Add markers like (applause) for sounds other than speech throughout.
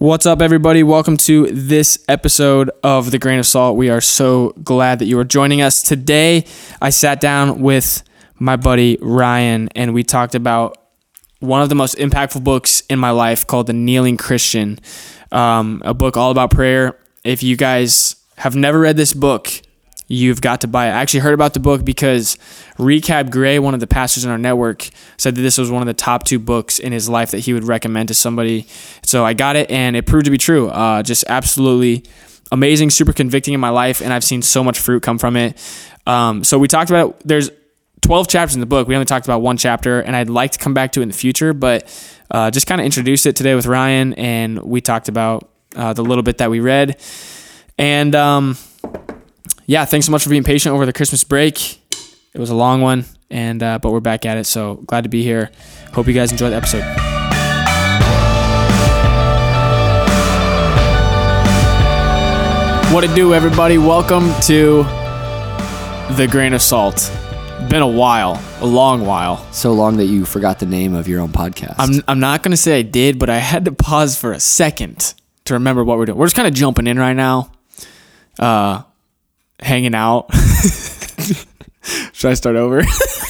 What's up, everybody? Welcome to this episode of The Grain of Salt. We are so glad that you are joining us. Today, I sat down with my buddy Ryan and we talked about one of the most impactful books in my life called The Kneeling Christian, um, a book all about prayer. If you guys have never read this book, you've got to buy it. I actually heard about the book because Recab Gray, one of the pastors in our network, said that this was one of the top two books in his life that he would recommend to somebody. So I got it, and it proved to be true. Uh, just absolutely amazing, super convicting in my life, and I've seen so much fruit come from it. Um, so we talked about there's 12 chapters in the book. We only talked about one chapter, and I'd like to come back to it in the future, but uh, just kind of introduced it today with Ryan, and we talked about uh, the little bit that we read. And um, yeah, thanks so much for being patient over the Christmas break. It was a long one, and uh, but we're back at it. So glad to be here. Hope you guys enjoy the episode. What it do, everybody? Welcome to the Grain of Salt. Been a while, a long while. So long that you forgot the name of your own podcast. I'm I'm not gonna say I did, but I had to pause for a second to remember what we're doing. We're just kind of jumping in right now, uh, hanging out. (laughs) Should I start over?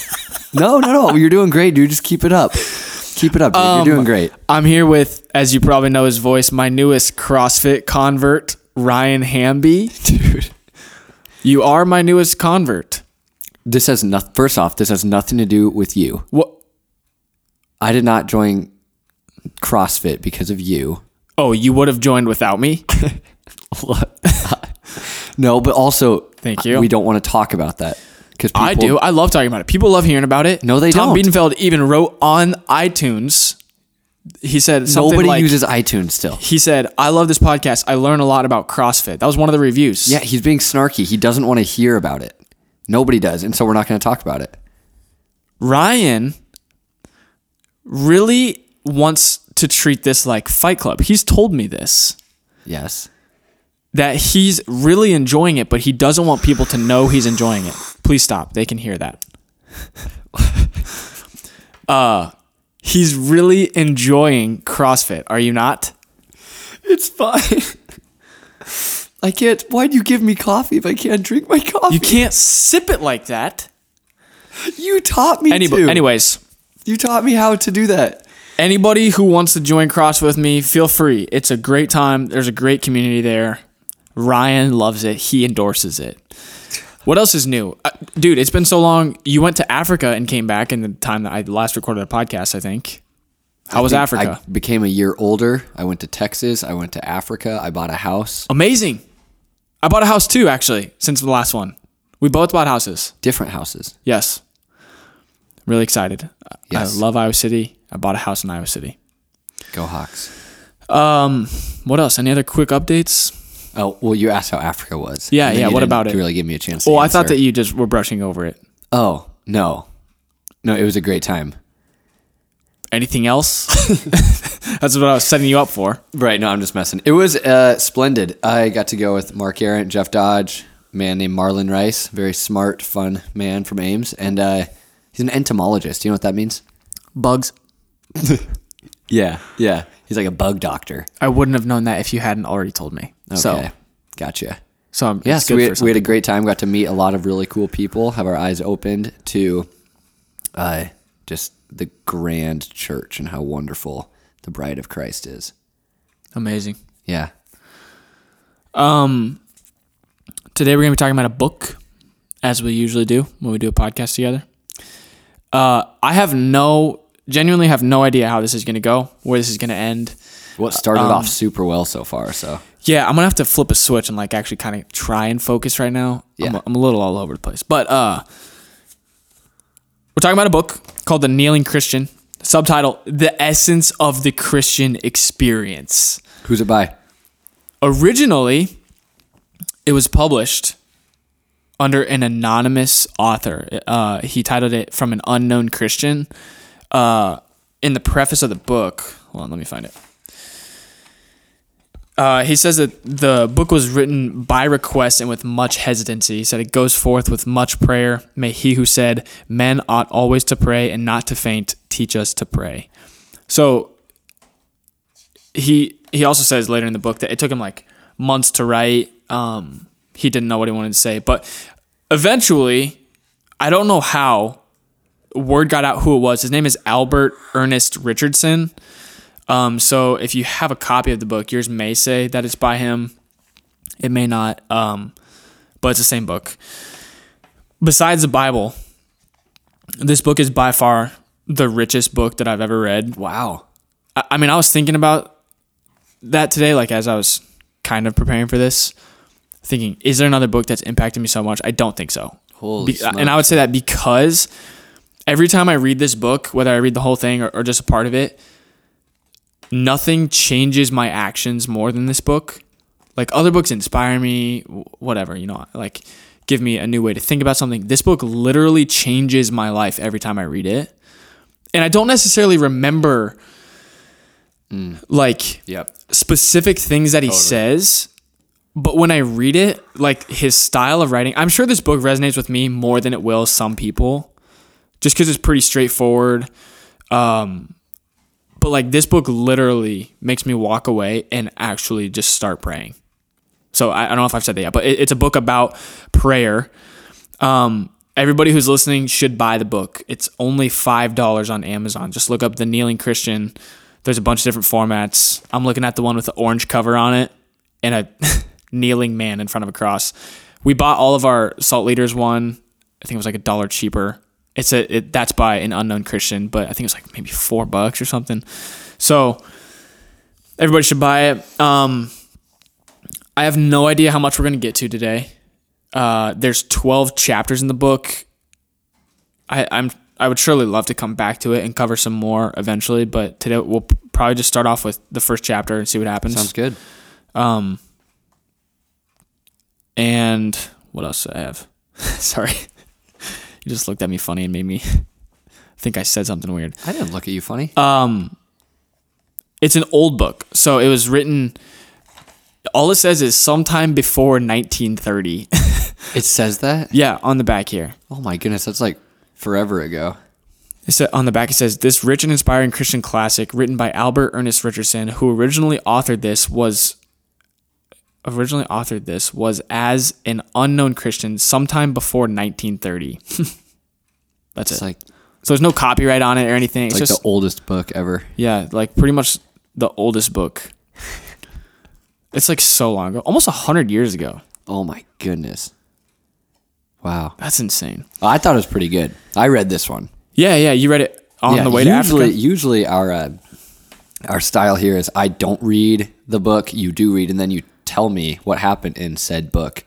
(laughs) no, no, no. You're doing great, dude. Just keep it up. Keep it up. Dude. Um, You're doing great. I'm here with, as you probably know his voice, my newest CrossFit convert, Ryan Hamby. Dude. You are my newest convert. This has nothing. First off, this has nothing to do with you. What? I did not join CrossFit because of you. Oh, you would have joined without me. (laughs) No, but also, Thank you. We don't want to talk about that because I do. I love talking about it. People love hearing about it. No, they Tom don't. Tom Biedenfeld even wrote on iTunes. He said something Nobody like, uses iTunes still. He said, "I love this podcast. I learn a lot about CrossFit." That was one of the reviews. Yeah, he's being snarky. He doesn't want to hear about it. Nobody does, and so we're not going to talk about it. Ryan really wants to treat this like Fight Club. He's told me this Yes. That he's really enjoying it, but he doesn't want people to know he's enjoying it. Please stop. They can hear that. (laughs) uh he's really enjoying CrossFit. Are you not? It's fine. I can't. Why'd you give me coffee if I can't drink my coffee? You can't sip it like that. You taught me Any- to. anyways, You taught me how to do that. anybody who wants to join CrossFit with me, feel free. It's a great time. There's a great community there. Ryan loves it. He endorses it. What else is new? Uh, dude, it's been so long. You went to Africa and came back in the time that I last recorded a podcast, I think. How was I think Africa? I became a year older. I went to Texas. I went to Africa. I bought a house. Amazing. I bought a house too, actually, since the last one. We both bought houses. Different houses. Yes. Really excited. Yes. I love Iowa City. I bought a house in Iowa City. Go Hawks. Um, what else? Any other quick updates? Oh well, you asked how Africa was. Yeah, yeah, what about it? You really give me a chance. To Oh, I thought that you just were brushing over it. Oh no, no, it was a great time. Anything else? (laughs) That's what I was setting you up for. Right. No, I'm just messing. It was uh, splendid. I got to go with Mark Arendt, Jeff Dodge, a man named Marlon Rice, very smart, fun man from Ames, and uh, he's an entomologist. You know what that means? Bugs. (laughs) Yeah, yeah. He's like a bug doctor. I wouldn't have known that if you hadn't already told me. Okay, So, gotcha. so I'm, Yeah, so we had, we had a great time. Got to meet a lot of really cool people. Have our eyes opened to uh, just the grand church and how wonderful the bride of Christ is. amazing. Yeah. Um, today we're gonna be talking about a book, as we usually do when we do a podcast together. Uh, I have no, genuinely have no idea how this is gonna go, where this is gonna end. What started Um, off super well so far. So Yeah, I'm gonna have to flip a switch and like actually kind of try and focus right now. I'm, Yeah. I'm a little all over the place, but uh, we're talking about a book called The Kneeling Christian. Subtitle: The Essence of the Christian Experience. who's it by? Originally, it was published under an anonymous author. Uh, he titled it "From an Unknown Christian." Uh, in the preface of the book, hold on, let me find it. Uh, he says that the book was written by request and with much hesitancy. He said it goes forth with much prayer. May he who said, Men ought always to pray and not to faint, teach us to pray. So he he also says later in the book that it took him like months to write. Um, he didn't know what he wanted to say, but eventually, I don't know how, word got out who it was. His name is Albert Ernest Richardson. Um, so if you have a copy of the book, yours may say that it's by him. It may not, um, but it's the same book. Besides the Bible, this book is by far the richest book that I've ever read. Wow. I, I mean, I was thinking about that today, like as I was kind of preparing for this, thinking, is there another book that's impacted me so much? I don't think so. Holy Be- smokes. and I would say that because every time I read this book, whether I read the whole thing or, or just a part of it, nothing changes my actions more than this book. Like other books inspire me, whatever, you know, like give me a new way to think about something. This book literally changes my life every time I read it. And I don't necessarily remember like Yep. specific things that he says, but when I read it, like his style of writing, I'm sure this book resonates with me more than it will some people, just because it's pretty straightforward. Um, but like this book literally makes me walk away and actually just start praying. So I, I don't know if I've said that yet, but it, it's a book about prayer. Um, everybody who's listening should buy the book. It's only five dollars on Amazon. Just look up the Kneeling Christian. There's a bunch of different formats. I'm looking at the one with the orange cover on it and a (laughs) kneeling man in front of a cross. We bought all of our Salt Leaders one. I think it was like a dollar cheaper. It's a it, that's by an unknown Christian, but I think it's like maybe four bucks or something. So everybody should buy it. Um, I have no idea how much we're gonna get to today. Uh, there's 12 chapters in the book. I, I'm I would surely love to come back to it and cover some more eventually, but today we'll probably just start off with the first chapter and see what happens. Sounds good. Um, and what else do I have? (laughs) Sorry, just looked at me funny and made me (laughs) think I said something weird. I didn't look at you funny. Um, it's an old book, so it was written. All it says is sometime before 1930. (laughs) it says that? yeah, on the back here. Oh my goodness, that's like forever ago. It said, on the back it says this rich and inspiring Christian classic written by Albert Ernest Richardson, who originally authored this was originally authored this was as an unknown Christian sometime before 1930. (laughs) That's It's it. like so there's no copyright on it or anything. It's like just the oldest book ever. yeah, like pretty much the oldest book. (laughs) It's like so long ago, almost hundred years ago. Oh my goodness. Wow. That's insane. I thought it was pretty good. I read this one. Yeah, yeah. You read it on yeah, the way to usually, Africa. Usually our uh, our style here is I don't read the book, you do read, and then you tell me what happened in said book.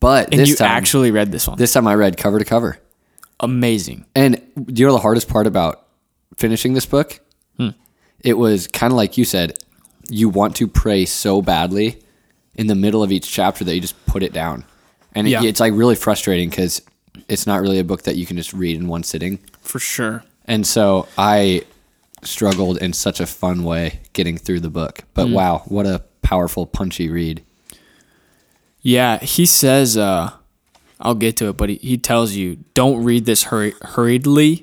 But And this you time, actually read this one. this time I read cover to cover. Amazing. And do you know the hardest part about finishing this book? Hmm. It was kind of like you said, you want to pray so badly in the middle of each chapter that you just put it down. And it- it's like really frustrating because it's not really a book that you can just read in one sitting. For sure. And so I struggled in such a fun way getting through the book. But Hmm. wow, what a powerful, punchy read. Yeah, he says, uh, I'll get to it, but he, he tells you don't read this hurriedly.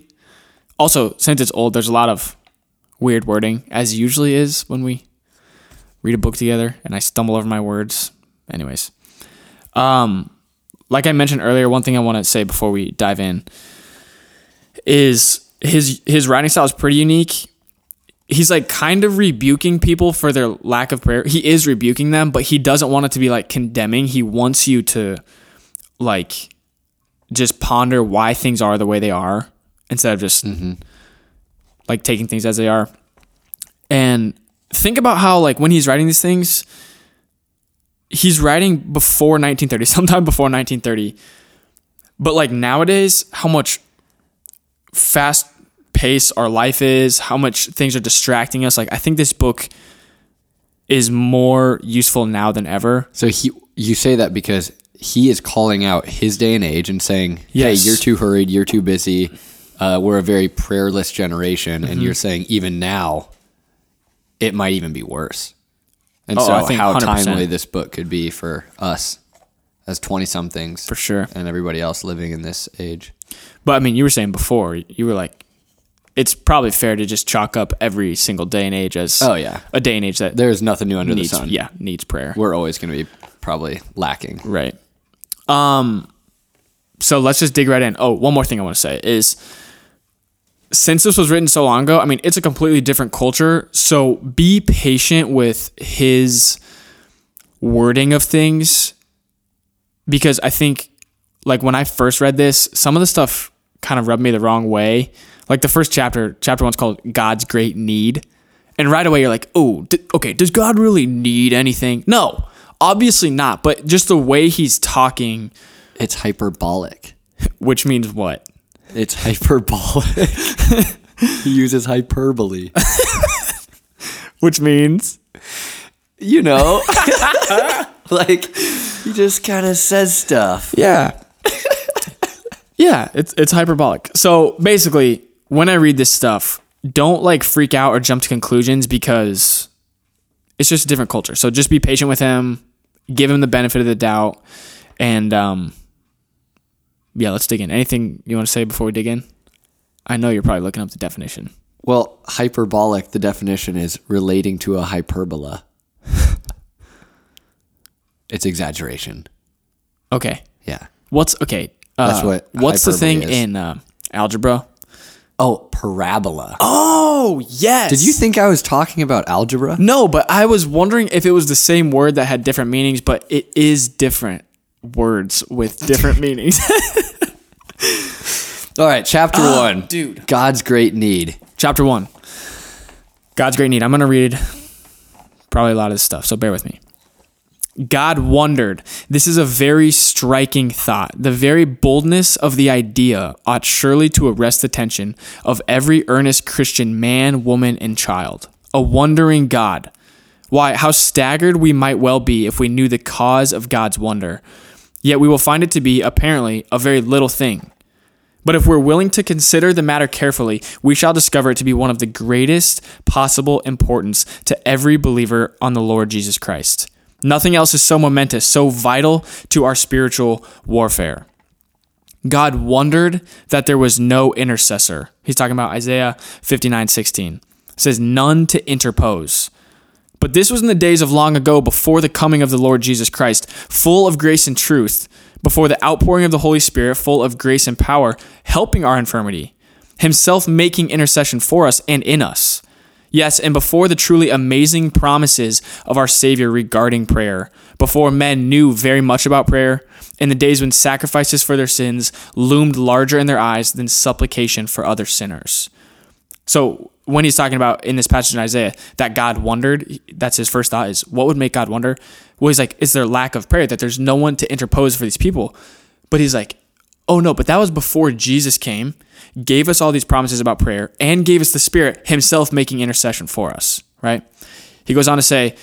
Also, since it's old, there's a lot of weird wording, as usually is when we read a book together, and I stumble over my words. Anyways, um, like I mentioned earlier, one thing I want to say before we dive in is his his writing style is pretty unique. He's like kind of rebuking people for their lack of prayer. He is rebuking them, but he doesn't want it to be like condemning. He wants you to like just ponder why things are the way they are instead of just mm-hmm. like taking things as they are. And think about how like when he's writing these things, he's writing before 1930, (laughs) sometime before 1930. But like nowadays, how much fast pace our life is, how much things are distracting us. Like I think this book is more useful now than ever. So he, you say that because he is calling out his day and age and saying, Yes. "Hey, you're too hurried. You're too busy. Uh, we're a very prayerless generation." Mm-hmm. And you're saying even now, it might even be worse. And Oh, so, I think how 100%. timely this book could be for us as twenty somethings, For sure. and everybody else living in this age. But I mean, you were saying before, you were like, it's probably fair to just chalk up every single day and age as Oh, yeah. a day and age that There is nothing new under needs the sun. yeah needs prayer. We're always going to be probably lacking. Right. Um so let's just dig right in. Oh, one more thing I want to say is since this was written so long ago, I mean, it's a completely different culture, so be patient with his wording of things because I think like when I first read this, some of the stuff kind of rubbed me the wrong way. Like the first chapter, chapter one's called God's Great Need. And right away you're like, oh, d- okay, does God really need anything? No, obviously not. But just the way he's talking, It's hyperbolic. (laughs) which means what? It's hyperbolic. (laughs) he uses hyperbole. (laughs) Which means You know? like, he just kind of says stuff. Yeah. yeah, it's it's hyperbolic. So basically, when I read this stuff, don't like freak out or jump to conclusions because it's just a different culture. So just be patient with him, give him the benefit of the doubt, and um yeah, let's dig in. Anything you want to say before we dig in? I know you're probably looking up the definition. Well, hyperbolic, the definition is relating to a hyperbola. (laughs) it's exaggeration. Okay. Yeah. What's okay? Uh, That's what What's the thing is. in uh, algebra? Oh, parabola. Oh yes. Did you think I was talking about algebra? No, but I was wondering if it was the same word that had different meanings, but it is different words with different meanings. (laughs) All right, chapter ah, one. dude. God's great need. Chapter one God's great need. I'm going to read probably a lot of this stuff, so bear with me. God wondered. This is a very striking thought. The very boldness of the idea ought surely to arrest the attention of every earnest Christian man, woman, and child. A wondering God. Why, how staggered we might well be if we knew the cause of God's wonder. Yet we will find it to be, apparently, a very little thing. But if we're willing to consider the matter carefully, we shall discover it to be one of the greatest possible importance to every believer on the Lord Jesus Christ. Nothing else is so momentous, so vital to our spiritual warfare. God wondered that there was no intercessor. He's talking about Isaiah 59 16. It says, none to interpose. But this was in the days of long ago, before the coming of the Lord Jesus Christ, full of grace and truth, before the outpouring of the Holy Spirit, full of grace and power, helping our infirmity, Himself making intercession for us and in us. Yes, and before the truly amazing promises of our Savior regarding prayer, before men knew very much about prayer, in the days when sacrifices for their sins loomed larger in their eyes than supplication for other sinners. So when he's talking about in this passage in Isaiah that God wondered, that's his first thought is what would make God wonder? Well, he's like, is there lack of prayer that there's no one to interpose for these people? But he's like, oh no, but that was before Jesus came, gave us all these promises about prayer, and gave us the Spirit himself making intercession for us, right? He goes on to say,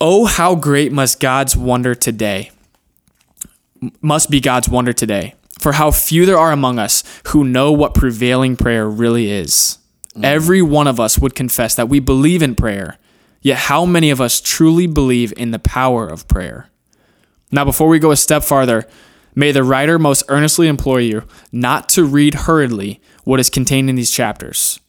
Oh, how great must God's wonder today, must be God's wonder today, for how few there are among us who know what prevailing prayer really is. Mm. Every one of us would confess that we believe in prayer, yet how many of us truly believe in the power of prayer? Now, before we go a step farther, may the writer most earnestly implore you not to read hurriedly what is contained in these chapters.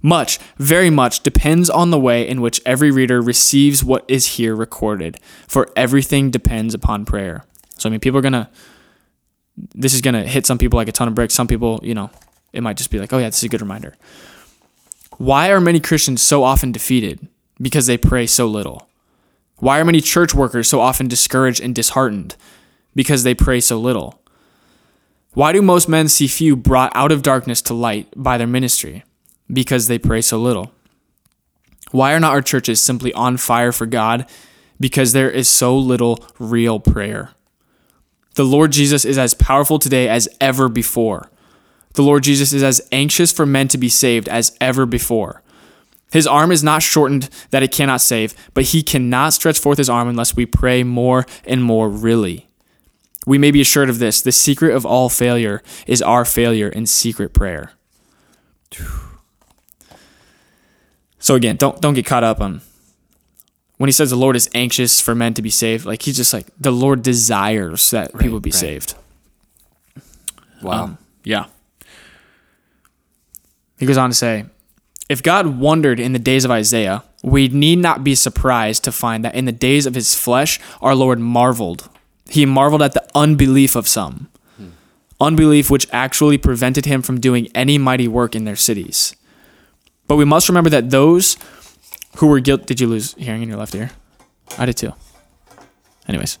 Much, very much, depends on the way in which every reader receives what is here recorded, for everything depends upon prayer. So, I mean, people are going to, this is going to hit some people like a ton of bricks. Some people, you know, it might just be like, oh, yeah, this is a good reminder. Why are many Christians so often defeated? Because they pray so little. Why are many church workers so often discouraged and disheartened? Because they pray so little. Why do most men see few brought out of darkness to light by their ministry? Because they pray so little. Why are not our churches simply on fire for God? Because there is so little real prayer. The Lord Jesus is as powerful today as ever before. The Lord Jesus is as anxious for men to be saved as ever before. His arm is not shortened that it cannot save, but he cannot stretch forth his arm unless we pray more and more really. We may be assured of this the secret of all failure is our failure in secret prayer. So again, don't don't get caught up on when he says the Lord is anxious for men to be saved, like he's just like the Lord desires that people be right. saved. Wow. Um, yeah. He goes on to say, if God wondered in the days of Isaiah, we need not be surprised to find that in the days of his flesh, our Lord marveled. He marveled at the unbelief of some, hmm. unbelief which actually prevented him from doing any mighty work in their cities. But we must remember that those who were guilty. Did you lose hearing in your left ear? I did too. Anyways,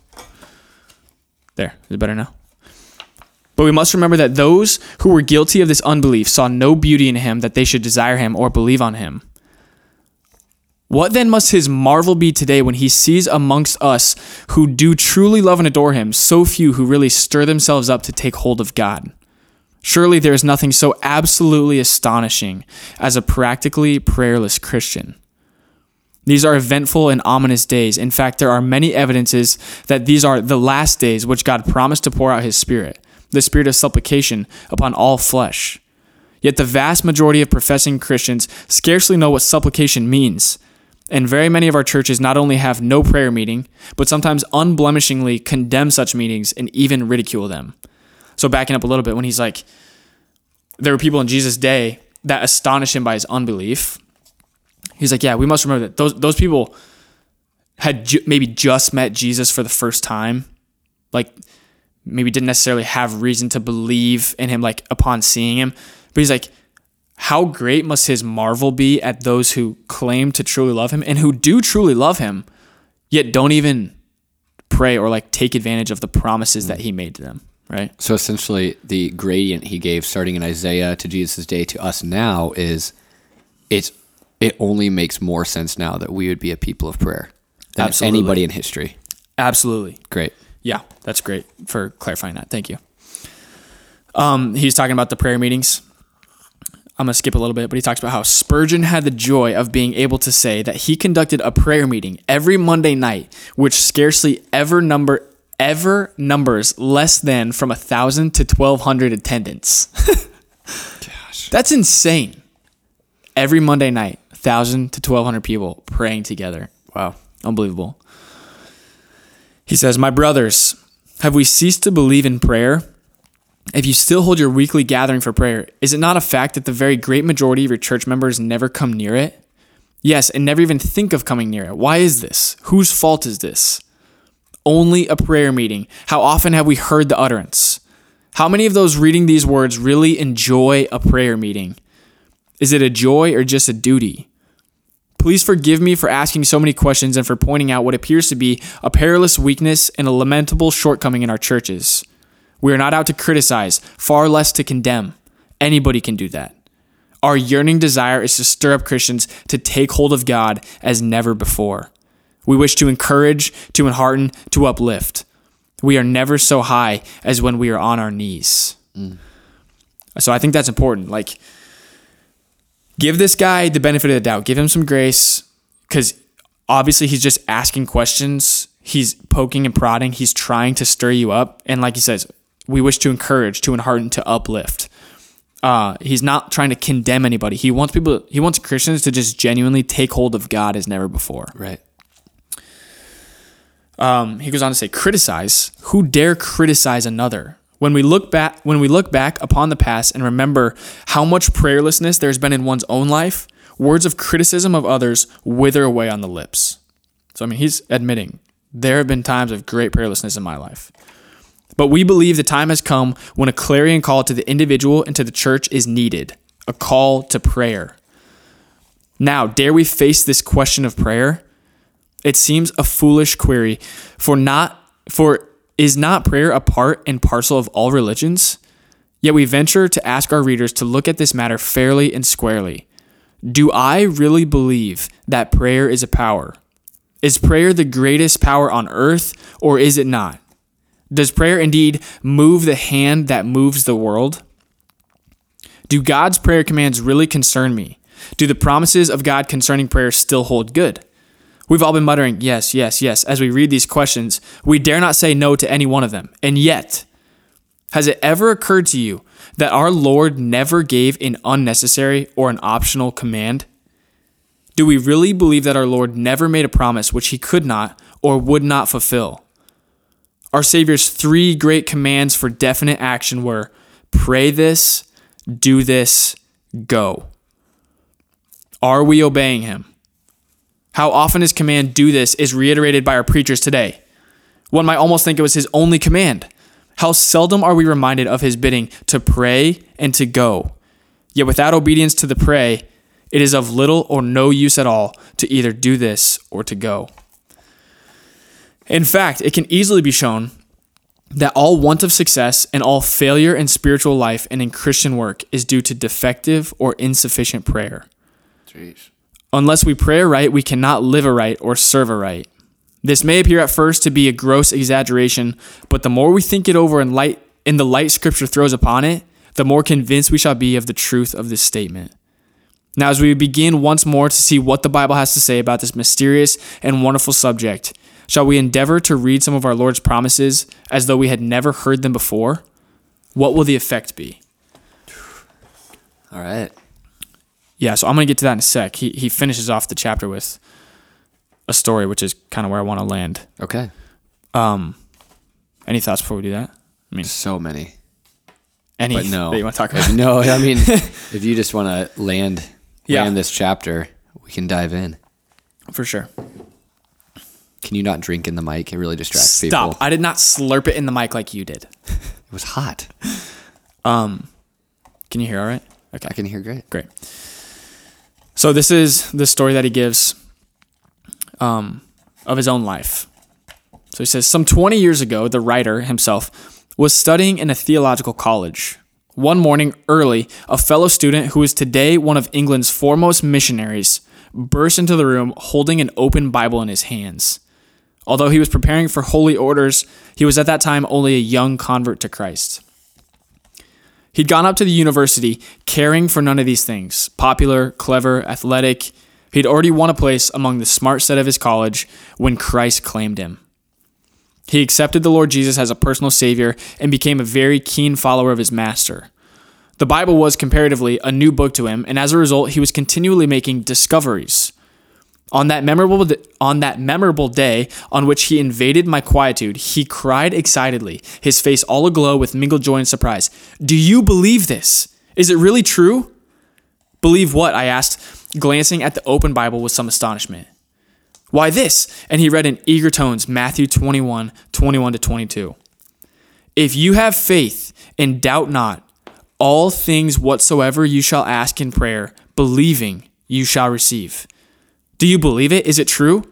there. Is it better now? But we must remember that those who were guilty of this unbelief saw no beauty in him that they should desire him or believe on him. What then must his marvel be today when he sees amongst us who do truly love and adore him so few who really stir themselves up to take hold of God? Surely there is nothing so absolutely astonishing as a practically prayerless Christian. These are eventful and ominous days. In fact, there are many evidences that these are the last days which God promised to pour out his Spirit the spirit of supplication upon all flesh. Yet the vast majority of professing Christians scarcely know what supplication means. And very many of our churches not only have no prayer meeting, but sometimes unblemishingly condemn such meetings and even ridicule them. So, backing up a little bit, when he's like, there were people in Jesus' day that astonished him by his unbelief. He's like, yeah, we must remember that those, those people had ju- maybe just met Jesus for the first time. Like, maybe didn't necessarily have reason to believe in him like upon seeing him. But he's like, how great must his marvel be at those who claim to truly love him and who do truly love him, yet don't even pray or like take advantage of the promises that he made to them, right? So essentially, the gradient he gave starting in Isaiah to Jesus' day to us now is it's it only makes more sense now that we would be a people of prayer than Absolutely. anybody in history. Absolutely. Great. Yeah, that's great for clarifying that. Thank you. Um, he's talking about the prayer meetings. I'm going to skip a little bit, but he talks about how Spurgeon had the joy of being able to say that he conducted a prayer meeting every Monday night, which scarcely ever number ever numbers less than from a thousand to twelve hundred attendants. (laughs) Gosh. That's insane. Every Monday night, thousand to twelve hundred people praying together. Wow, unbelievable. He says, My brothers, have we ceased to believe in prayer? If you still hold your weekly gathering for prayer, is it not a fact that the very great majority of your church members never come near it? Yes, and never even think of coming near it. Why is this? Whose fault is this? Only a prayer meeting. How often have we heard the utterance? How many of those reading these words really enjoy a prayer meeting? Is it a joy or just a duty? Please forgive me for asking so many questions and for pointing out what appears to be a perilous weakness and a lamentable shortcoming in our churches. We are not out to criticize, far less to condemn. Anybody can do that. Our yearning desire is to stir up Christians to take hold of God as never before. We wish to encourage, to enhearten, to uplift. We are never so high as when we are on our knees. Mm. So I think that's important. Like, give this guy the benefit of the doubt. Give him some grace because obviously he's just asking questions. He's poking and prodding. He's trying to stir you up. And like he says, we wish to encourage, to enhearten, to uplift. Uh, he's not trying to condemn anybody. He wants people. He wants Christians to just genuinely take hold of God as never before. Right. Um, he goes on to say, criticize. Who dare criticize another? When we look back, when we look back upon the past and remember how much prayerlessness there's been in one's own life, words of criticism of others wither away on the lips. So I mean, he's admitting there have been times of great prayerlessness in my life. But we believe the time has come when a clarion call to the individual and to the church is needed, a call to prayer. Now, dare we face this question of prayer? It seems a foolish query, for not for is not prayer a part and parcel of all religions? Yet we venture to ask our readers to look at this matter fairly and squarely. Do I really believe that prayer is a power? Is prayer the greatest power on earth, or is it not? Does prayer indeed move the hand that moves the world? Do God's prayer commands really concern me? Do the promises of God concerning prayer still hold good? We've all been muttering, yes, yes, yes, as we read these questions. We dare not say no to any one of them. And yet, has it ever occurred to you that our Lord never gave an unnecessary or an optional command? Do we really believe that our Lord never made a promise which he could not or would not fulfill? Our Savior's three great commands for definite action were pray this, do this, go. Are we obeying him? How often his command, do this, is reiterated by our preachers today. One might almost think it was his only command. How seldom are we reminded of his bidding to pray and to go? Yet without obedience to the pray, it is of little or no use at all to either do this or to go. In fact, it can easily be shown that all want of success and all failure in spiritual life and in Christian work is due to defective or insufficient prayer. Jeez. Unless we pray aright, we cannot live aright or serve aright. This may appear at first to be a gross exaggeration, but the more we think it over in light in the light scripture throws upon it, the more convinced we shall be of the truth of this statement. Now, as we begin once more to see what the Bible has to say about this mysterious and wonderful subject, shall we endeavor to read some of our Lord's promises as though we had never heard them before? What will the effect be? All right. Yeah, so I'm going to get to that in a sec. He, he finishes off the chapter with a story, which is kind of where I want to land. Okay. Um, any thoughts before we do that? I mean, So many. any But no. that you want to talk about? no, I mean, (laughs) if you just want to land Yeah. land this chapter, we can dive in. For sure. Can you not drink in the mic? It really distracts Stop. people. Stop. I did not slurp it in the mic like you did. It was hot. Um, can you hear all right? Okay. I can hear great. Great. So this is the story that he gives um, of his own life. So he says, some 20 years ago, the writer himself was studying in a theological college. One morning early, a fellow student who is today one of England's foremost missionaries burst into the room holding an open Bible in his hands. Although he was preparing for holy orders, he was at that time only a young convert to Christ. He'd gone up to the university caring for none of these things popular, clever, athletic. He'd already won a place among the smart set of his college when Christ claimed him. He accepted the Lord Jesus as a personal Savior and became a very keen follower of his Master. The Bible was comparatively a new book to him, and as a result, he was continually making discoveries. On that memorable on that memorable day on which he invaded my quietude, he cried excitedly, his face all aglow with mingled joy and surprise. "Do you believe this? Is it really true?" "Believe what?" I asked, glancing at the open Bible with some astonishment. "Why this?" And he read in eager tones Matthew 21, 21 to 22. If you have faith and doubt not, all things whatsoever you shall ask in prayer, believing, you shall receive. Do you believe it? Is it true?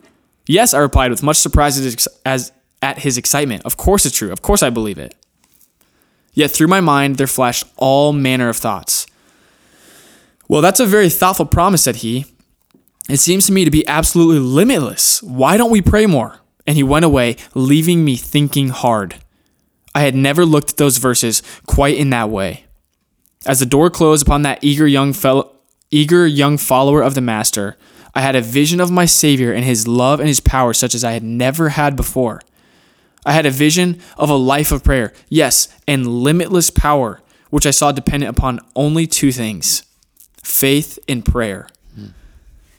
Yes, I replied with much surprise as, at his excitement. Of course it's true. Of course I believe it. Yet through my mind there flashed all manner of thoughts. Well, that's a very thoughtful promise, said he. It seems to me to be absolutely limitless. Why don't we pray more? And he went away, leaving me thinking hard. I had never looked at those verses quite in that way. As the door closed upon that eager young fellow, eager young follower of the master, I had a vision of my Savior and his love and his power such as I had never had before. I had a vision of a life of prayer, yes, and limitless power, which I saw dependent upon only two things faith and prayer.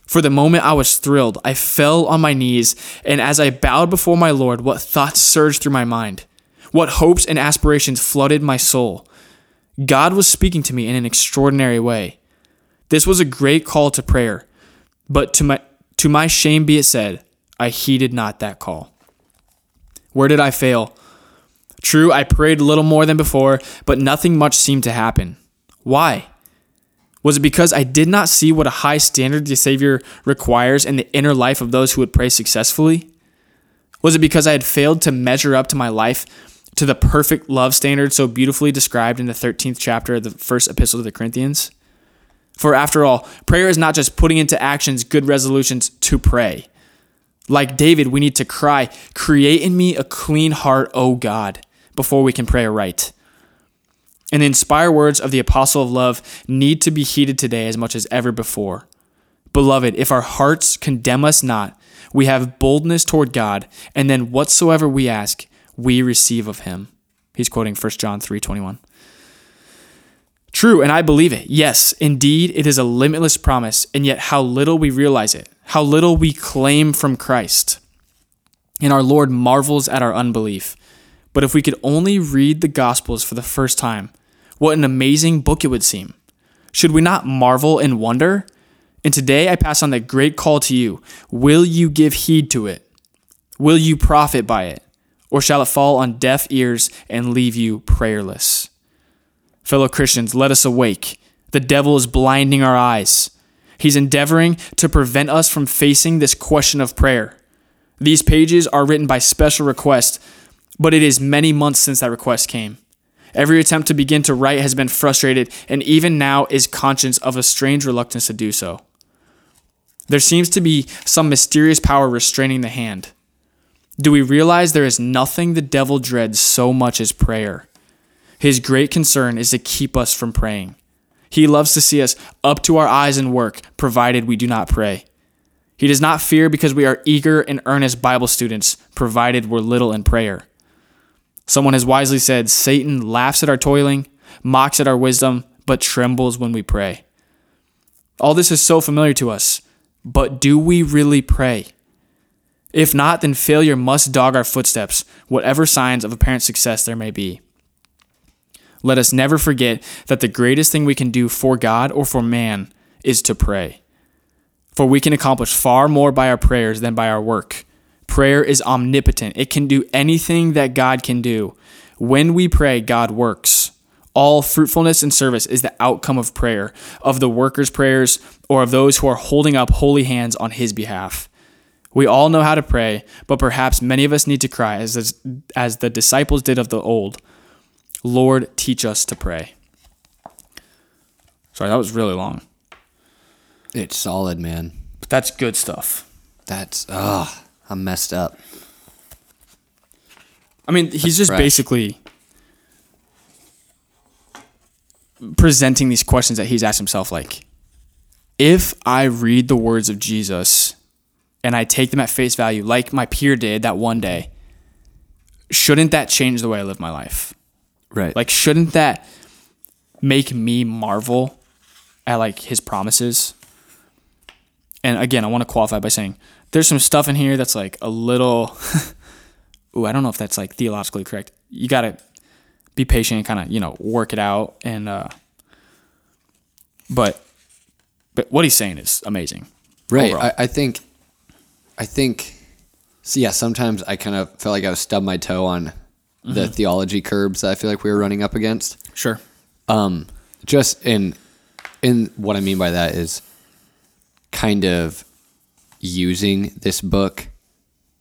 For the moment, I was thrilled. I fell on my knees, and as I bowed before my Lord, what thoughts surged through my mind? What hopes and aspirations flooded my soul? God was speaking to me in an extraordinary way. This was a great call to prayer, but to my to my shame be it said, I heeded not that call. Where did I fail? True, I prayed a little more than before, but nothing much seemed to happen. Why? Was it because I did not see what a high standard the Savior requires in the inner life of those who would pray successfully? Was it because I had failed to measure up to my life to the perfect love standard so beautifully described in the 13th chapter of the first epistle to the Corinthians? For after all, prayer is not just putting into actions good resolutions to pray. Like David, we need to cry, Create in me a clean heart, O God, before we can pray aright. And the inspired words of the apostle of love need to be heeded today as much as ever before. Beloved, if our hearts condemn us not, we have boldness toward God, and then whatsoever we ask, we receive of him. He's quoting 1 John 3:21. True, and I believe it. Yes, indeed, it is a limitless promise, and yet how little we realize it, how little we claim from Christ. And our Lord marvels at our unbelief. But if we could only read the Gospels for the first time, what an amazing book it would seem. Should we not marvel and wonder? And today I pass on that great call to you. Will you give heed to it? Will you profit by it? Or shall it fall on deaf ears and leave you prayerless? Fellow Christians, let us awake. The devil is blinding our eyes. He's endeavoring to prevent us from facing this question of prayer. These pages are written by special request, but it is many months since that request came. Every attempt to begin to write has been frustrated, and even now is conscious of a strange reluctance to do so. There seems to be some mysterious power restraining the hand. Do we realize there is nothing the devil dreads so much as prayer? His great concern is to keep us from praying. He loves to see us up to our eyes in work, provided we do not pray. He does not fear because we are eager and earnest Bible students, provided we're little in prayer. Someone has wisely said Satan laughs at our toiling, mocks at our wisdom, but trembles when we pray. All this is so familiar to us, but do we really pray? If not, then failure must dog our footsteps, whatever signs of apparent success there may be. Let us never forget that the greatest thing we can do for God or for man is to pray. For we can accomplish far more by our prayers than by our work. Prayer is omnipotent, it can do anything that God can do. When we pray, God works. All fruitfulness and service is the outcome of prayer, of the workers' prayers, or of those who are holding up holy hands on His behalf. We all know how to pray, but perhaps many of us need to cry as, as the disciples did of the old Lord, teach us to pray. Sorry, that was really long. It's solid, man. But that's good stuff. That's oh, I'm messed up. I mean, he's just fresh. basically presenting these questions that he's asked himself like if I read the words of Jesus and I take them at face value like my peer did that one day, shouldn't that change the way I live my life? Right. Like, shouldn't that make me marvel at like his promises? And again, I want to qualify by saying there's some stuff in here that's like a little. (laughs) ooh, I don't know if that's like theologically correct. You gotta be patient and kind of you know work it out and. uh But, but what he's saying is amazing. Right. I, I think, I think, so yeah, sometimes I kind of felt like I was stubbed my toe on the theology curbs that I feel like we were running up against. Sure. Um, just in, in what I mean by that is kind of using this book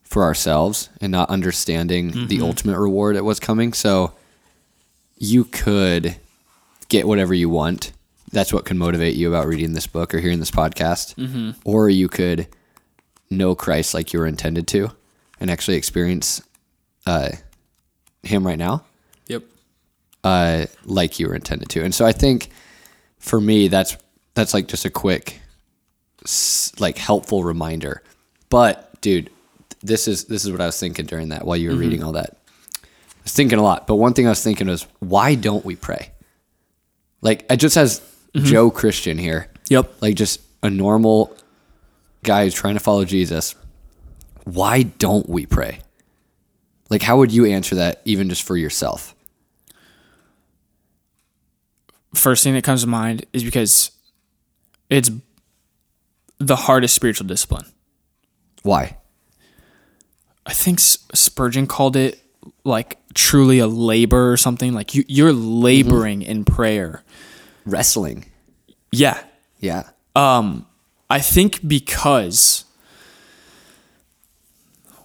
for ourselves and not understanding the ultimate reward at was coming. So you could get whatever you want. That's what can motivate you about reading this book or hearing this podcast. Or you could know Christ like you were intended to and actually experience uh, Him right now Yep. uh, like you were intended to. And so I think for me, that's that's like just a quick, like helpful reminder. But dude, this is this is what I was thinking during that while you were reading all that. I was thinking a lot, but one thing I was thinking was, why don't we pray? Like, I just as Joe Christian here, Yep. like just a normal guy who's trying to follow Jesus. Why don't we pray? Like, how would you answer that, even just for yourself? first thing that comes to mind is because it's the hardest spiritual discipline. Why? I think Spurgeon called it like truly a labor or something. Like you, you're laboring in prayer. Wrestling. Yeah. Yeah. Um, I think because,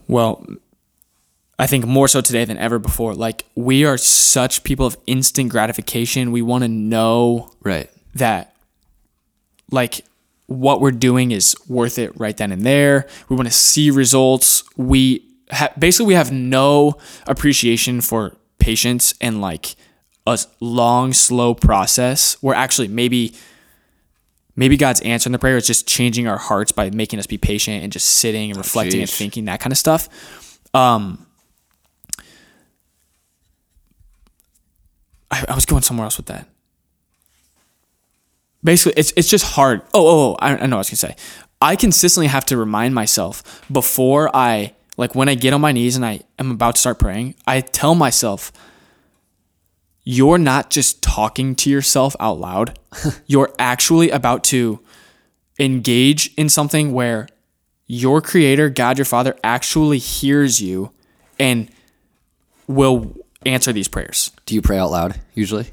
well, I think more so today than ever before. Like we are such people of instant gratification. We want to know Right. that like what we're doing is worth it right then and there. We want to see results. We ha- basically we have no appreciation for patience and like a long, slow process where actually maybe maybe God's answer in the prayer is just changing our hearts by making us be patient and just sitting and reflecting and thinking that kind of stuff. Um, I, I was going somewhere else with that basically it's it's just hard. Oh, oh, oh I, I know what I was gonna say. I consistently have to remind myself before I like when I get on my knees and I am about to start praying. I tell myself, you're not just talking to yourself out loud. (laughs) you're actually about to engage in something where your creator, God your Father, actually hears you and will answer these prayers. Do you pray out loud usually?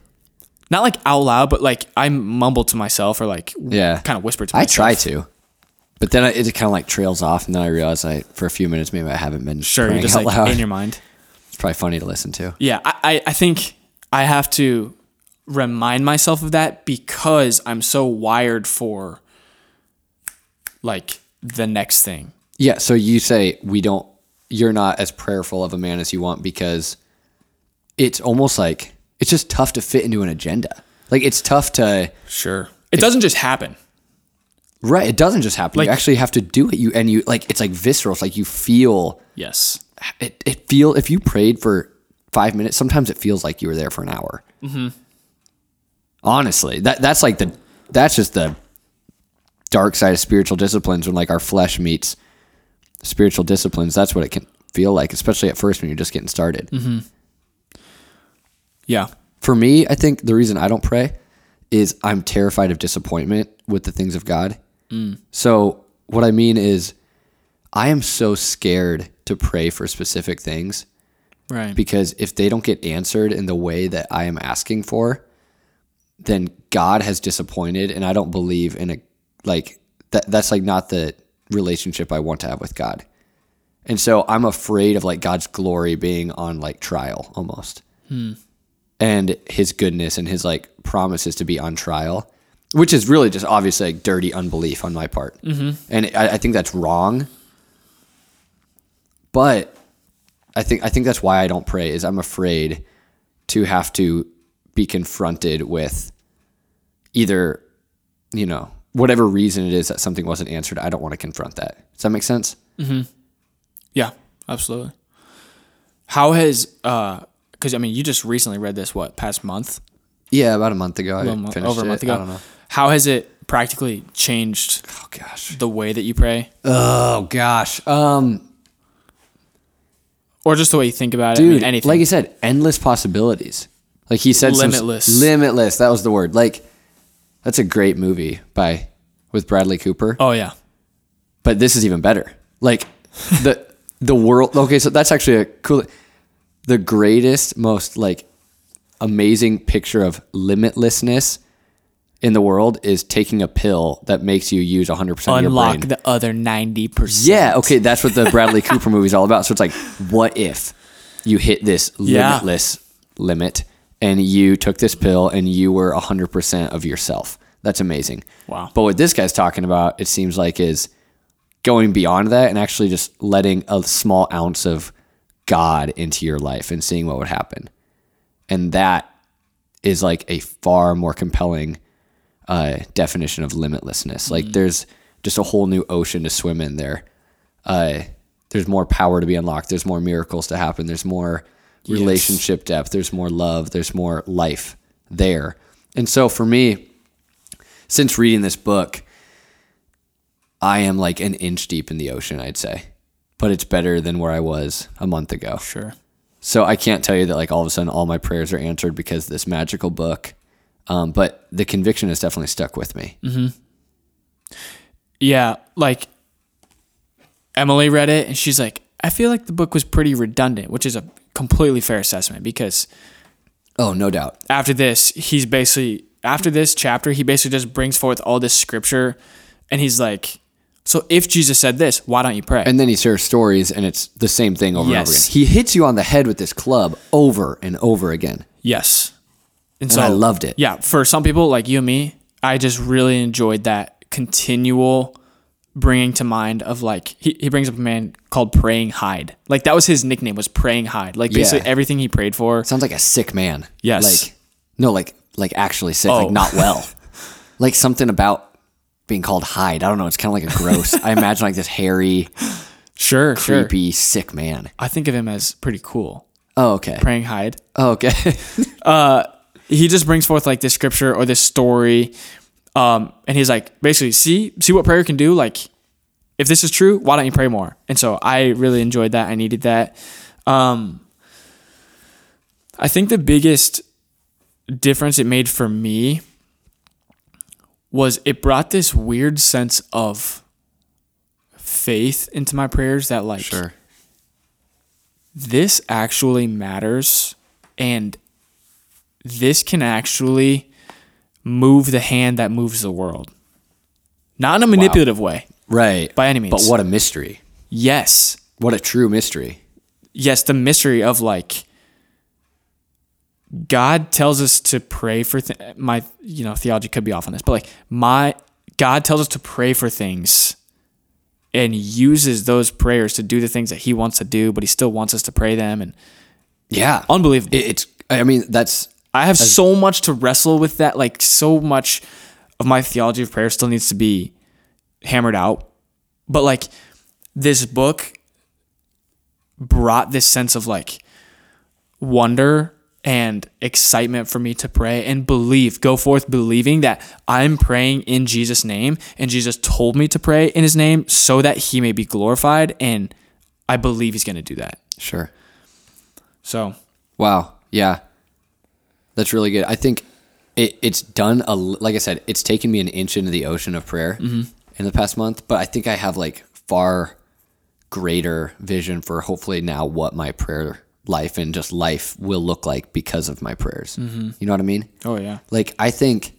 Not like out loud, but like I mumble to myself or like Yeah. kind of whisper to I try to, but then I, it kind of like trails off, and then I realize I for a few minutes maybe I haven't been Sure, praying you're just out like loud. in your mind. it's probably funny to listen to. Yeah, I, I, I think I have to remind myself of that because I'm so wired for like the next thing. Yeah. So you say we don't. You're not as prayerful of a man as you want because it's almost like it's just tough to fit into an agenda. Like it's tough to Sure. It doesn't just happen. right. It doesn't just happen. Like- you actually have to do it. You and you like it's like visceral. It's like you feel Yes. it. It feel if you prayed for five minutes. Sometimes it feels like you were there for an hour. Mm-hmm. Honestly, that that's like the that's just the dark side of spiritual disciplines when like our flesh meets spiritual disciplines. That's what it can feel like, especially at first when you're just getting started. Yeah. For me, I think the reason I don't pray is I'm terrified of disappointment with the things of God. Mm. So, what I mean is, I am so scared to pray for specific things Right. because if they don't get answered in the way that I am asking for, then God has disappointed, and I don't believe in a like that. That's like not the relationship I want to have with God. And so I'm afraid of like God's glory being on like trial almost. Hmm. And his goodness and his like promises to be on trial, which is really just obviously like dirty unbelief on my part. And I, I think that's wrong. But I think I think that's why I don't pray is I'm afraid to have to be confronted with either, you know, whatever reason it is that something wasn't answered. I don't want to confront that. Does that make sense? yeah, absolutely. How has uh cuz I mean you just recently read this what past month? Yeah, about a month ago. I A mo- finished over a month it. ago. I don't know. How has it practically changed Oh gosh. the way that you pray Oh gosh. Um, or just the way you think about it? I dude, mean, anything. like you said, endless possibilities. Like he said, some- Limitless. limitless. That was the word. Like that's a great movie by with Bradley Cooper. oh yeah. but this is even better. Like the the world. Okay, so that's actually a cool. The greatest, most like amazing picture of limitlessness in the world is taking a pill that makes you use 100% of your Unlock the other 90%. yeah, okay, that's what the Bradley Cooper movie is all about. So it's like, what if you hit this Yeah. limitless limit and you took this pill and you were 100% of yourself? That's amazing. Wow. But what this guy's talking about, it seems like, is going beyond that and actually just letting a small ounce of God into your life and seeing what would happen. And that is like a far more compelling uh, definition of limitlessness. Like there's just a whole new ocean to swim in there. Uh, there's more power to be unlocked. There's more miracles to happen. There's more relationship depth. There's more love. There's more life there. And so for me, since reading this book, I am like an inch deep in the ocean, I'd say. But it's better than where I was a month ago. Sure. So I can't tell you that like all of a sudden all my prayers are answered because of this magical book. Um, but the conviction has definitely stuck with me. Mm-hmm. Yeah, like Emily read it and she's like, I feel like the book was pretty redundant, which is a completely fair assessment because Oh, no doubt. after this, he's basically after this chapter, he basically just brings forth all this scripture and he's like, So if Jesus said this, why don't you pray? And then he shares stories and it's the same thing over and over again. He hits you on the head with this club over and over again. yes. And, And I loved it. Yeah, for some people like you and me, I just really enjoyed that continual bringing to mind of like he, he brings up a man called Praying Hyde. Like that was his nickname was Praying Hyde. Like basically Yeah. everything he prayed for. Sounds like a sick man. Yes. Like no, like like actually sick, Oh. like not well. (laughs) like something about being called Hyde. I don't know. It's kind of like a gross. I imagine like this hairy, Sure, sure. creepy, sick man. I think of him as pretty cool. Oh, okay. Praying Hyde. Oh, okay. (laughs) he just brings forth like this scripture or this story um, and he's like basically see see what prayer can do like if this is true why don't you pray more and so i really enjoyed that i needed that um, i think the biggest difference it made for me was it brought this weird sense of faith into my prayers that like Sure. this actually matters and this can actually move the hand that moves the world. Not in a manipulative way. Right. By any means. But what a mystery. Yes. What a true mystery. Yes, the mystery of like God tells us to pray for th- my you know theology could be off on this, but like my God tells us to pray for things and uses those prayers to do the things that he wants to do, but he still wants us to pray them and Yeah. unbelievable. It- it's, I mean, that's, I have so much to wrestle with that. Like so much of my theology of prayer still needs to be hammered out. But like this book brought this sense of like wonder and excitement for me to pray and believe, go forth believing that I'm praying in Jesus' name and Jesus told me to pray in his name so that he may be glorified. And I believe he's going to do that. sure. So Wow. Yeah. That's really good. I think it, it's done a like I said, it's taken me an inch into the ocean of prayer mm-hmm. in the past month, but I think I have like far greater vision for hopefully now what my prayer life and just life will look like because of my prayers. Mm-hmm. You know what I mean? Oh yeah. Like I think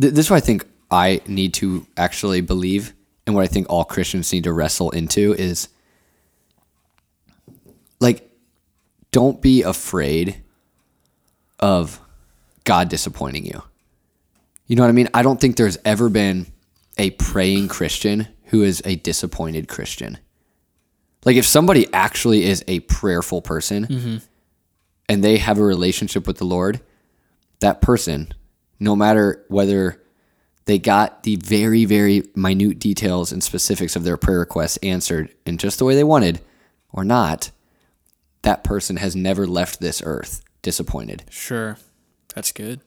th- this is what I think I need to actually believe, and what I think all Christians need to wrestle into is like, don't be afraid of God disappointing you. You know what I mean? I don't think there's ever been a praying Christian who is a disappointed Christian. Like if somebody actually is a prayerful person mm-hmm. and they have a relationship with the Lord, that person, no matter whether they got the very, very minute details and specifics of their prayer requests answered in just the way they wanted or not, that person has never left this earth disappointed. Sure. That's good.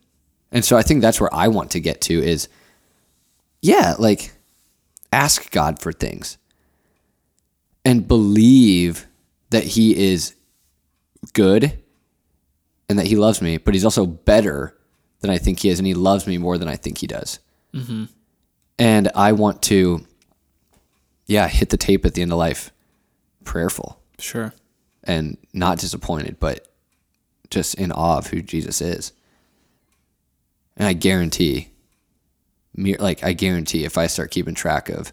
And so I think that's where I want to get to is yeah, like ask God for things and believe that he is good and that he loves me, but he's also better than I think he is and he loves me more than I think he does. Mm-hmm. And I want to yeah, hit the tape at the end of life prayerful Sure. and not disappointed, but just in awe of who Jesus is. And I guarantee, like I guarantee, if I start keeping track of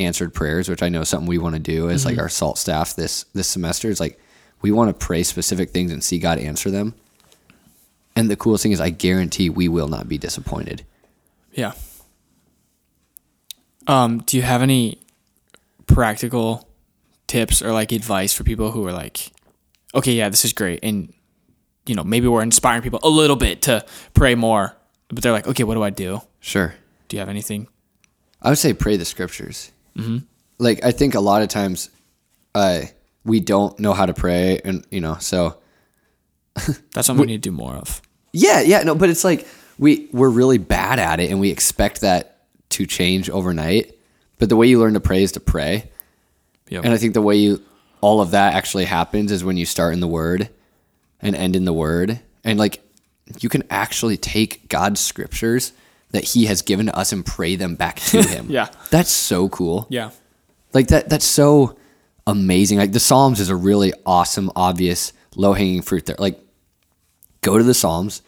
answered prayers, which I know is something we want to do as like our salt staff this this semester, is like we want to pray specific things and see God answer them. And the coolest thing is, I guarantee we will not be disappointed. Yeah. Um, do you have any practical tips or like advice for people who are like, okay, yeah, this is great, and you know maybe we're inspiring people a little bit to pray more, but they're like, okay, what do I do? Sure. Do you have anything? I would say pray the scriptures. Mm-hmm. Like I think a lot of times, uh, we don't know how to pray, and you know, so (laughs) That's something we need to do more of. Yeah, yeah, no, but it's like we we're really bad at it, and we expect that to change overnight. But the way you learn to pray is to pray, Yep. and I think the way you all of that actually happens is when you start in the Word and end in the Word, and like you can actually take God's scriptures that He has given to us and pray them back to (laughs) Him. Yeah. that's so cool. yeah. Like that that's so amazing. Like the Psalms is a really awesome, obvious, low hanging fruit there. Like go to the Psalms,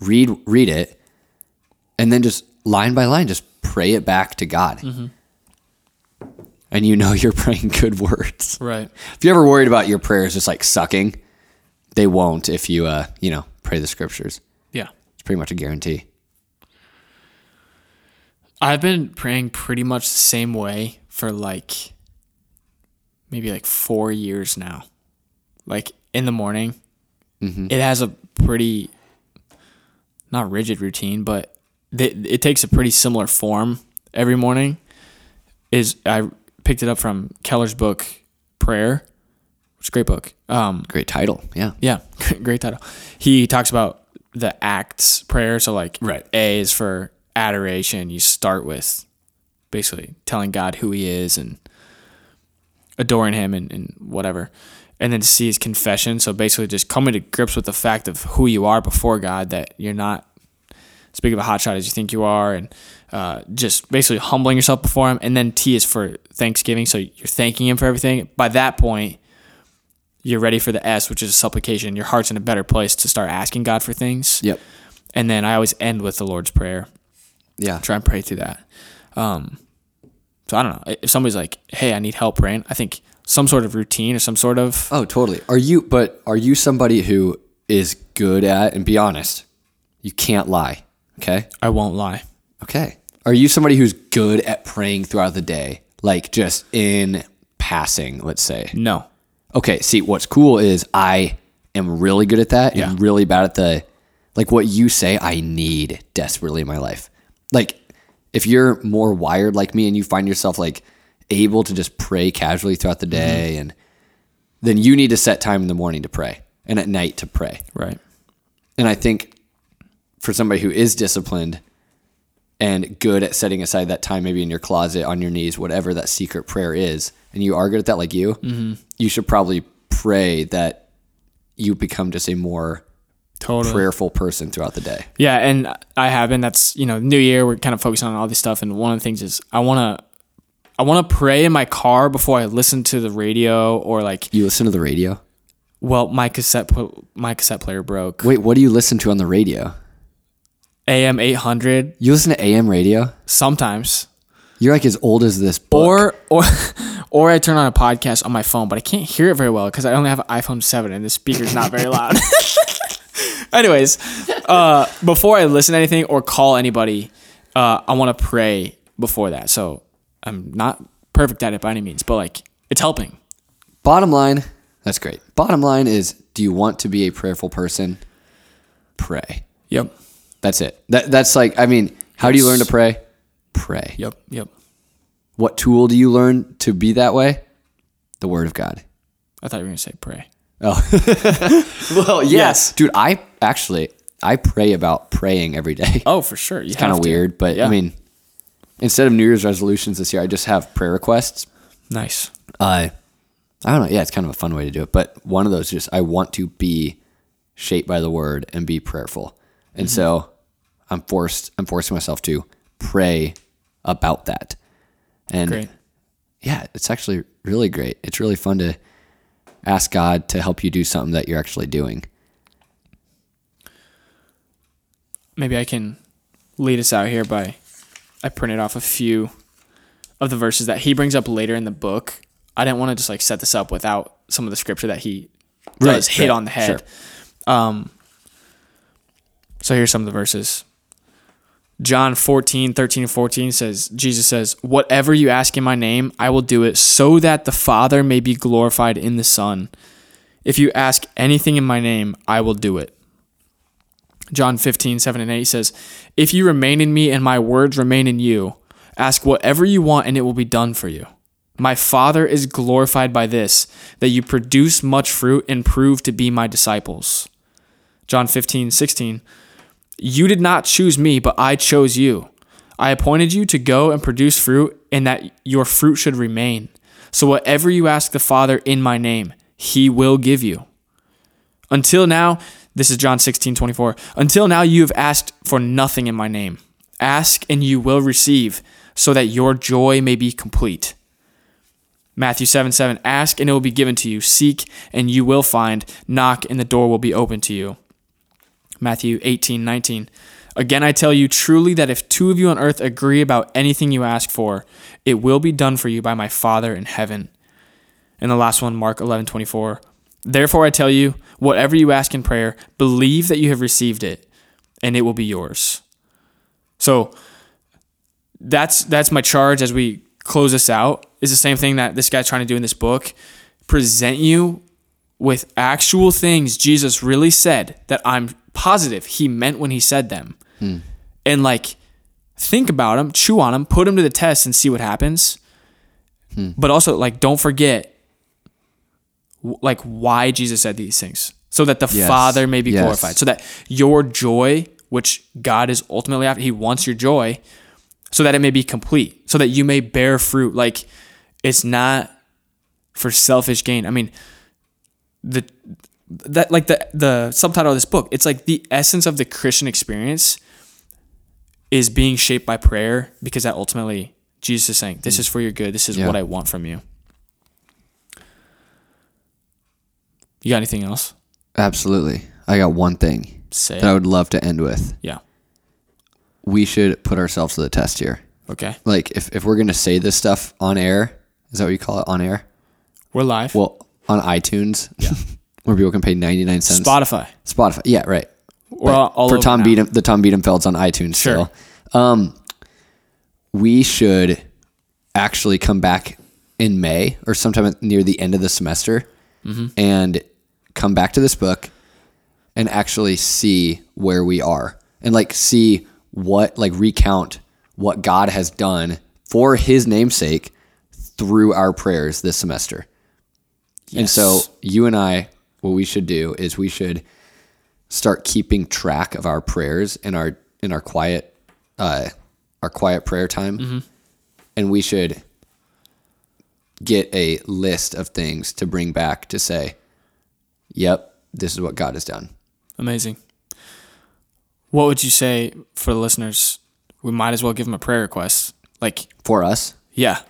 read read it, and then just line by line just pray it back to God. And you know (laughs) you're praying good words. Right. If you're ever worried about your prayers just like sucking, they won't if you uh, you know, pray the scriptures. Yeah. It's pretty much a guarantee. I've been praying pretty much the same way for like maybe like four years now. Like in the morning, it has a pretty not rigid routine, but th- it takes a pretty similar form every morning. Is I picked it up from Keller's book Prayer, which is a great book. Um, Great title. Yeah. yeah, (laughs) great title. He talks about the acts prayer. So like Right. A is for adoration. You start with basically telling God who he is and adoring him and, and whatever. And then see his confession. So basically just coming to grips with the fact of who you are before God, that you're not as big of a hotshot as you think you are, and uh, just basically humbling yourself before him. And then T is for Thanksgiving. So you're thanking him for everything. By that point, you're ready for the S, which is a supplication. Your heart's in a better place to start asking God for things. Yep. And then I always end with the Lord's Prayer. Yeah. Try and pray through that. Um, so I don't know. If somebody's like, "Hey, I need help praying," I think some sort of routine or some sort of Oh, totally. Are you? But are you somebody who is good at? And be honest, you can't lie. Okay. I won't lie. Okay. Are you somebody who's good at praying throughout the day, like just in passing? Let's say. No. Okay. See, what's cool is I am really good at that Yeah. and really bad at the, like what you say. I need desperately in my life. Like, if you're more wired like me and you find yourself like able to just pray casually throughout the mm-hmm. day, and then you need to set time in the morning to pray and at night to pray. Right. And I think for somebody who is disciplined and good at setting aside that time, maybe in your closet, on your knees, whatever that secret prayer is, and you are good at that, like you, mm-hmm. you should probably pray that you become just a more Totally. prayerful person throughout the day. Yeah, and I have been. That's you know, New Year. We're kind of focusing on all this stuff, and one of the things is I want to, I want to pray in my car before I listen to the radio or like, You listen to the radio? well, my cassette pl- my cassette player broke. Wait, what do you listen to on the radio? AM eight hundred You listen to AM radio? sometimes, You're like as old as this book. or or (laughs) or I turn on a podcast on my phone, but I can't hear it very well because I only have an iPhone seven and the speaker's not very loud. (laughs) Anyways, uh, before I listen to anything or call anybody, uh, I want to pray before that. So I'm not perfect at it by any means, but like it's helping. Bottom line, that's great. Bottom line is do you want to be a prayerful person? Pray. Yep. That's it. That that's like I mean, how do you learn to pray? Pray. Yep. Yep. What tool do you learn to be that way? The word of God. I thought you were gonna say pray. Oh. (laughs) well, yes. Dude, I actually I pray about praying every day. Oh, for sure. You kind of weird, but Yeah. I mean, instead of New Year's resolutions this year, I just have prayer requests. nice. Uh, I don't know. Yeah, it's kind of a fun way to do it. But one of those is just I want to be shaped by the word and be prayerful. And Mm-hmm. so I'm forced I'm forcing myself to pray about that. And Great. yeah, it's actually really great. It's really fun to ask God to help you do something that you're actually doing. Maybe I can lead us out here by I printed off a few of the verses that he brings up later in the book. I didn't want to just like set this up without some of the scripture that he Right, does hit on the head. Um, so here's some of the verses. John 14, 13, and 14 says, Jesus says, Whatever you ask in my name, I will do it so that the Father may be glorified in the Son. If you ask anything in my name, I will do it. John 15, 7 and 8 says, If you remain in me and my words remain in you, ask whatever you want and it will be done for you. My Father is glorified by this, that you produce much fruit and prove to be my disciples. John 15, 16, You did not choose me, but I chose you. I appointed you to go and produce fruit, and that your fruit should remain. So whatever you ask the Father in my name, he will give you. Until now, this is John 16, 24. Until now, you have asked for nothing in my name. Ask and you will receive, so that your joy may be complete. Matthew 7, 7. Ask and it will be given to you. Seek and you will find. Knock and the door will be open to you. Matthew 18, 19. Again, I tell you truly that if two of you on earth agree about anything you ask for, it will be done for you by my Father in heaven. And the last one, Mark 11, 24. Therefore, I tell you, whatever you ask in prayer, believe that you have received it, and it will be yours. So that's that's my charge as we close this out. Is the same thing that this guy's trying to do in this book. Present you with actual things Jesus really said that I'm positive he meant when he said them. Hmm. And like think about them, chew on them, put them to the test and see what happens. Hmm. But also like don't forget like why Jesus said these things so that the Yes. Father may be Yes. glorified. So that your joy, which God is ultimately after, he wants your joy so that it may be complete, so that you may bear fruit. Like it's not for selfish gain. I mean, the that like the the subtitle of this book, it's like the essence of the Christian experience is being shaped by prayer because that ultimately Jesus is saying, This mm. is for your good, this is Yeah. what I want from you. You got anything else? Absolutely. I got one thing Say that I would love to end with. Yeah. We should put ourselves to the test here. Okay. Like, if, if we're going to say this stuff on air, is that what you call it? On air? We're live. Well, on iTunes, yeah. (laughs) where people can pay 99 cents. Spotify. Spotify. Yeah, right. All for Tom. Beatum, the Tom Beatumfelds on iTunes Sure. still. Um, we should actually come back in May or sometime near the end of the semester Mm-hmm. and come back to this book and actually see where we are and like see what like recount what God has done for his namesake through our prayers this semester. And so you and I, what we should do is we should start keeping track of our prayers in our in our quiet uh, our quiet prayer time, and we should get a list of things to bring back to say, "Yep, this is what God has done." Amazing. What would you say for the listeners? We might as well give them a prayer request. Like, For us, yeah.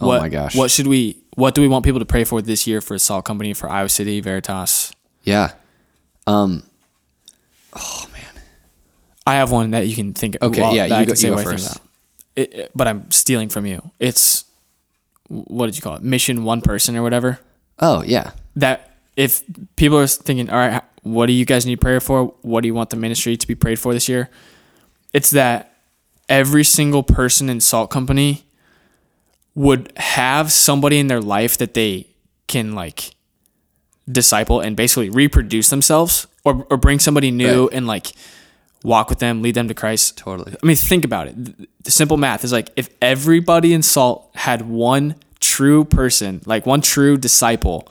Oh what, my gosh. What should we? What do we want people to pray for this year for Salt Company, for Iowa City, Veritas? yeah, Um Oh man. I have one that you can think. Okay, well, yeah, you I go- you go what I think first. It, it- but I'm stealing from you. It's what did you call it? Mission one person or whatever. oh yeah, that if people are thinking, all right, what do you guys need prayer for? What do you want the ministry to be prayed for this year? It's that every single person in Salt Company would have somebody in their life that they can like disciple and basically reproduce themselves or, or bring somebody new Right. and like walk with them, lead them to Christ. totally. I mean, think about it. The- The simple math is like if everybody in Salt had one true person, like one true disciple,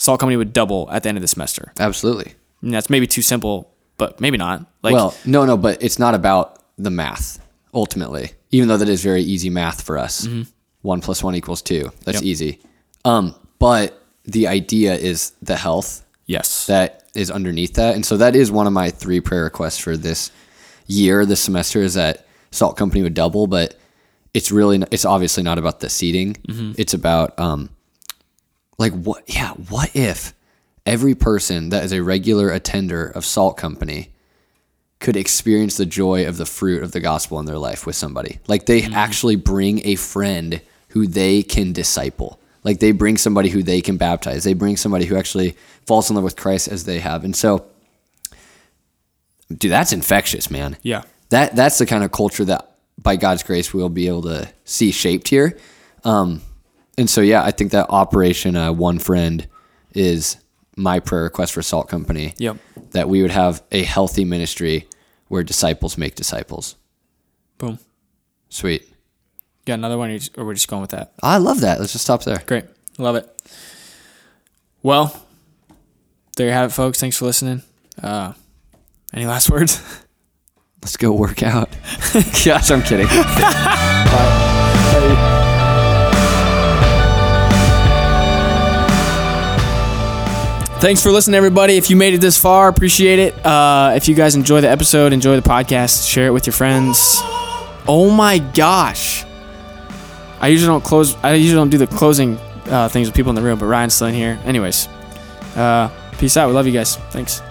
Salt Company would double at the end of the semester. Absolutely. And that's maybe too simple, but maybe not. Like, well, no, no, but it's not about the math ultimately, even though that is very easy math for us. One plus one equals two. That's Mm-hmm. Yep. easy. Um, but the idea is the health yes, that is underneath that. And so that is one of my three prayer requests for this year, this semester is that Salt Company would double, but it's really, it's obviously not about the seating. It's about, um, like what, yeah, what if every person that is a regular attender of Salt Company could experience the joy of the fruit of the gospel in their life with somebody? Like they actually bring a friend who they can disciple. Like they bring somebody who they can baptize. They bring somebody who actually falls in love with Christ as they have. And so, dude, that's infectious, man. yeah, That that's the kind of culture that, by God's grace, we'll be able to see shaped here. Um, and so, yeah, I think that Operation uh, One Friend is my prayer request for Salt Company. Yep. That we would have a healthy ministry where disciples make disciples. boom. Sweet. Got another one, or you just- or we're just going with that. I love that. Let's just stop there. Great, love it. Well, there you have it, folks. Thanks for listening. Uh, any last words? (laughs) Let's go work out. (laughs) (laughs) Gosh, I'm kidding. Thanks for listening, everybody. If you made it this far, appreciate it. Uh, if you guys enjoy the episode, enjoy the podcast, share it with your friends. Oh my gosh! I usually don't close. I usually don't do the closing uh, things with people in the room, but Ryan's still in here. Anyways, uh, peace out. We love you guys. Thanks.